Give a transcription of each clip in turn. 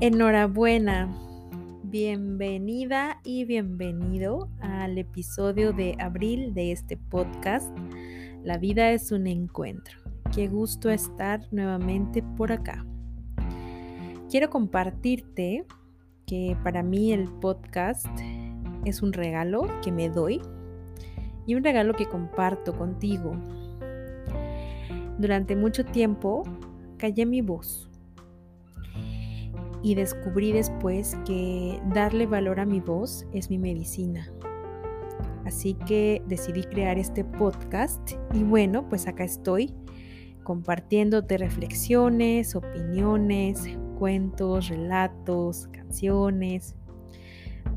Enhorabuena, bienvenida y bienvenido al episodio de abril de este podcast. La vida es un encuentro. Qué gusto estar nuevamente por acá. Quiero compartirte que para mí el podcast es un regalo que me doy y un regalo que comparto contigo. Durante mucho tiempo callé mi voz y descubrí después que darle valor a mi voz es mi medicina. Así que decidí crear este podcast y bueno, pues acá estoy compartiéndote reflexiones, opiniones, cuentos, relatos, canciones,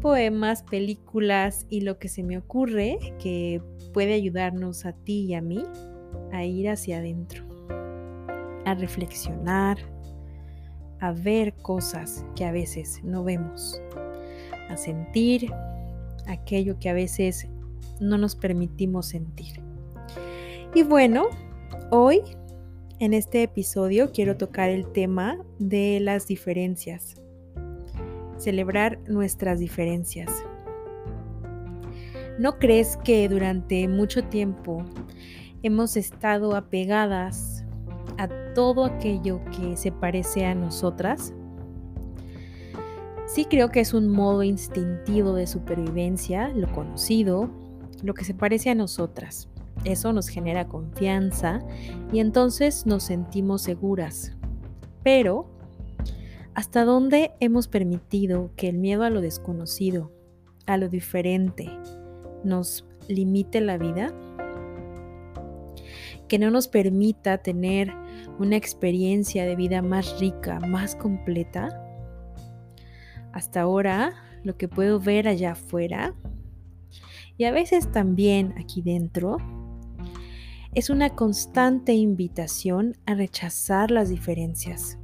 poemas, películas y lo que se me ocurre que puede ayudarnos a ti y a mí a ir hacia adentro, a reflexionar, a ver cosas que a veces no vemos, a sentir aquello que a veces no nos permitimos sentir. Y bueno, hoy en este episodio quiero tocar el tema de las diferencias, celebrar nuestras diferencias. ¿No crees que durante mucho tiempo hemos estado apegadas todo aquello que se parece a nosotras? Sí creo que es un modo instintivo de supervivencia, lo conocido, lo que se parece a nosotras. Eso nos genera confianza y entonces nos sentimos seguras. Pero, ¿hasta dónde hemos permitido que el miedo a lo desconocido, a lo diferente, nos limite la vida? Que no nos permita tener una experiencia de vida más rica, más completa. Hasta ahora, lo que puedo ver allá afuera y a veces también aquí dentro, es una constante invitación a rechazar las diferencias,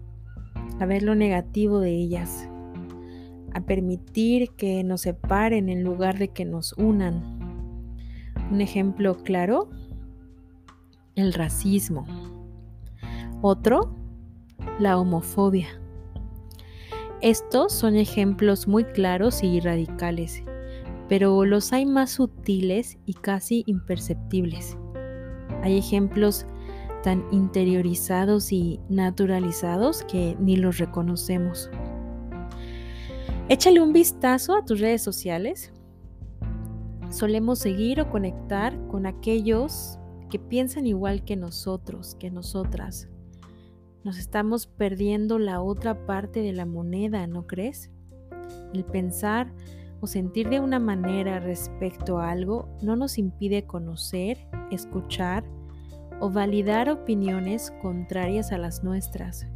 a ver lo negativo de ellas, a permitir que nos separen en lugar de que nos unan. Un ejemplo claro, el racismo. Otro, la homofobia. Estos son ejemplos muy claros y radicales, pero los hay más sutiles y casi imperceptibles. Hay ejemplos tan interiorizados y naturalizados que ni los reconocemos. Échale un vistazo a tus redes sociales. Solemos seguir o conectar con aquellos que piensan igual que nosotros, que nosotras, nos estamos perdiendo la otra parte de la moneda, ¿no crees? El pensar o sentir de una manera respecto a algo no nos impide conocer, escuchar o validar opiniones contrarias a las nuestras.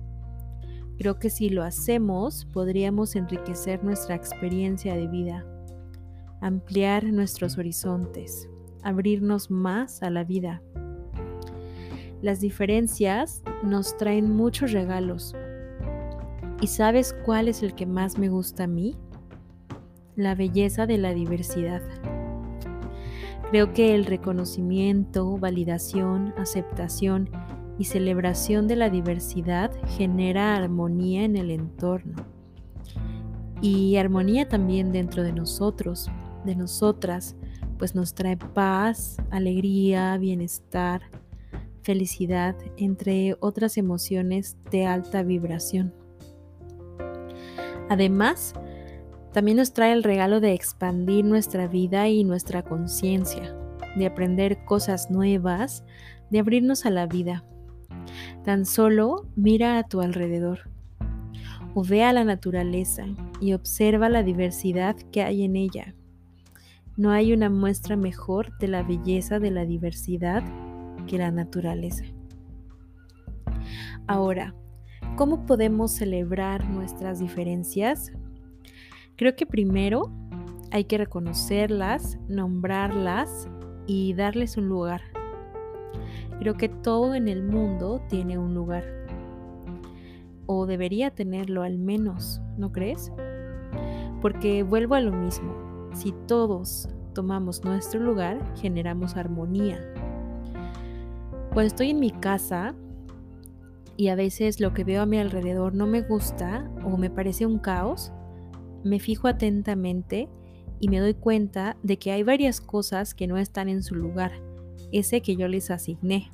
Creo que si lo hacemos podríamos enriquecer nuestra experiencia de vida, ampliar nuestros horizontes, abrirnos más a la vida. Las diferencias nos traen muchos regalos. ¿Y sabes cuál es el que más me gusta a mí? La belleza de la diversidad. Creo que el reconocimiento, validación, aceptación y celebración de la diversidad genera armonía en el entorno. Y armonía también dentro de nosotros, de nosotras, pues nos trae paz, alegría, bienestar, felicidad, entre otras emociones de alta vibración. Además, también nos trae el regalo de expandir nuestra vida y nuestra conciencia, de aprender cosas nuevas, de abrirnos a la vida. Tan solo mira a tu alrededor o ve a la naturaleza y observa la diversidad que hay en ella. No hay una muestra mejor de la belleza de la diversidad que la naturaleza. Ahora, ¿cómo podemos celebrar nuestras diferencias? Creo que primero hay que reconocerlas, nombrarlas y darles un lugar. Creo que todo en el mundo tiene un lugar. O debería tenerlo al menos, ¿no crees? Porque vuelvo a lo mismo. Si todos tomamos nuestro lugar, generamos armonía, cuando estoy en mi casa y a veces lo que veo a mi alrededor no me gusta o me parece un caos, me fijo atentamente y me doy cuenta de que hay varias cosas que no están en su lugar, ese que yo les asigné.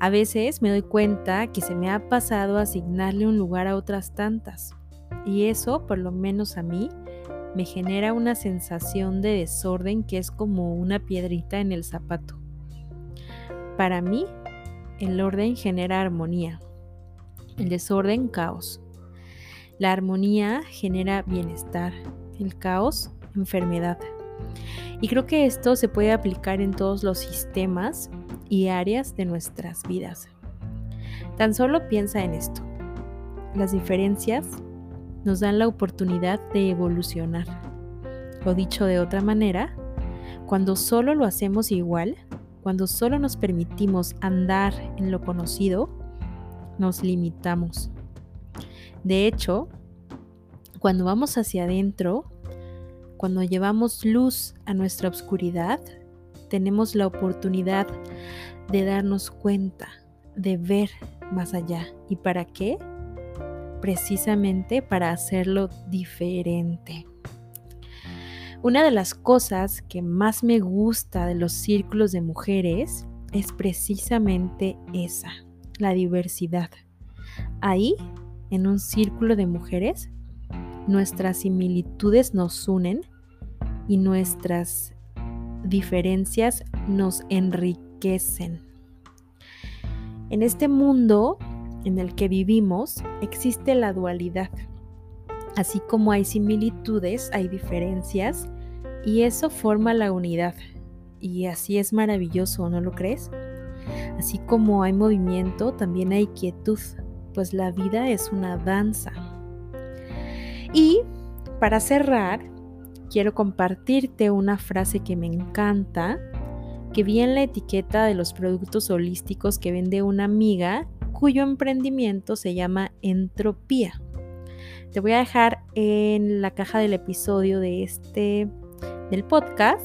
A veces me doy cuenta que se me ha pasado asignarle un lugar a otras tantas y eso, por lo menos a mí, me genera una sensación de desorden que es como una piedrita en el zapato. Para mí, el orden genera armonía, el desorden caos. La armonía genera bienestar, el caos enfermedad. Y creo que esto se puede aplicar en todos los sistemas y áreas de nuestras vidas. Tan solo piensa en esto. Las diferencias nos dan la oportunidad de evolucionar. O dicho de otra manera, cuando solo lo hacemos igual, cuando solo nos permitimos andar en lo conocido, nos limitamos. De hecho, cuando vamos hacia adentro, cuando llevamos luz a nuestra oscuridad, tenemos la oportunidad de darnos cuenta, de ver más allá. ¿Y para qué? Precisamente para hacerlo diferente. Una de las cosas que más me gusta de los círculos de mujeres es precisamente esa, la diversidad. Ahí, en un círculo de mujeres, nuestras similitudes nos unen y nuestras diferencias nos enriquecen. En este mundo en el que vivimos existe la dualidad Así como hay similitudes, hay diferencias y eso forma la unidad. Y así es maravilloso, ¿no lo crees? Así como hay movimiento, también hay quietud, pues la vida es una danza. Y para cerrar, quiero compartirte una frase que me encanta, que vi en la etiqueta de los productos holísticos que vende una amiga cuyo emprendimiento se llama Entropía. Te voy a dejar en la caja del episodio de este del podcast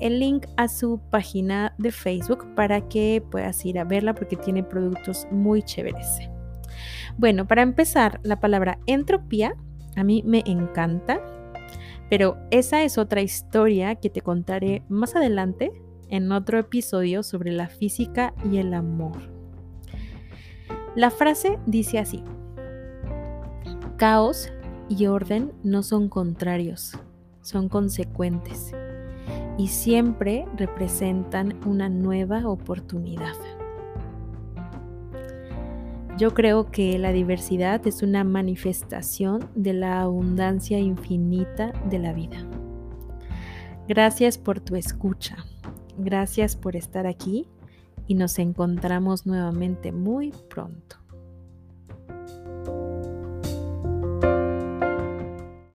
el link a su página de Facebook para que puedas ir a verla porque tiene productos muy chéveres. Bueno, para empezar, la palabra entropía a mí me encanta, pero esa es otra historia que te contaré más adelante en otro episodio sobre la física y el amor. La frase dice así, Caos y orden no son contrarios, son consecuentes y siempre representan una nueva oportunidad. Yo creo que la diversidad es una manifestación de la abundancia infinita de la vida. Gracias por tu escucha, gracias por estar aquí y nos encontramos nuevamente muy pronto.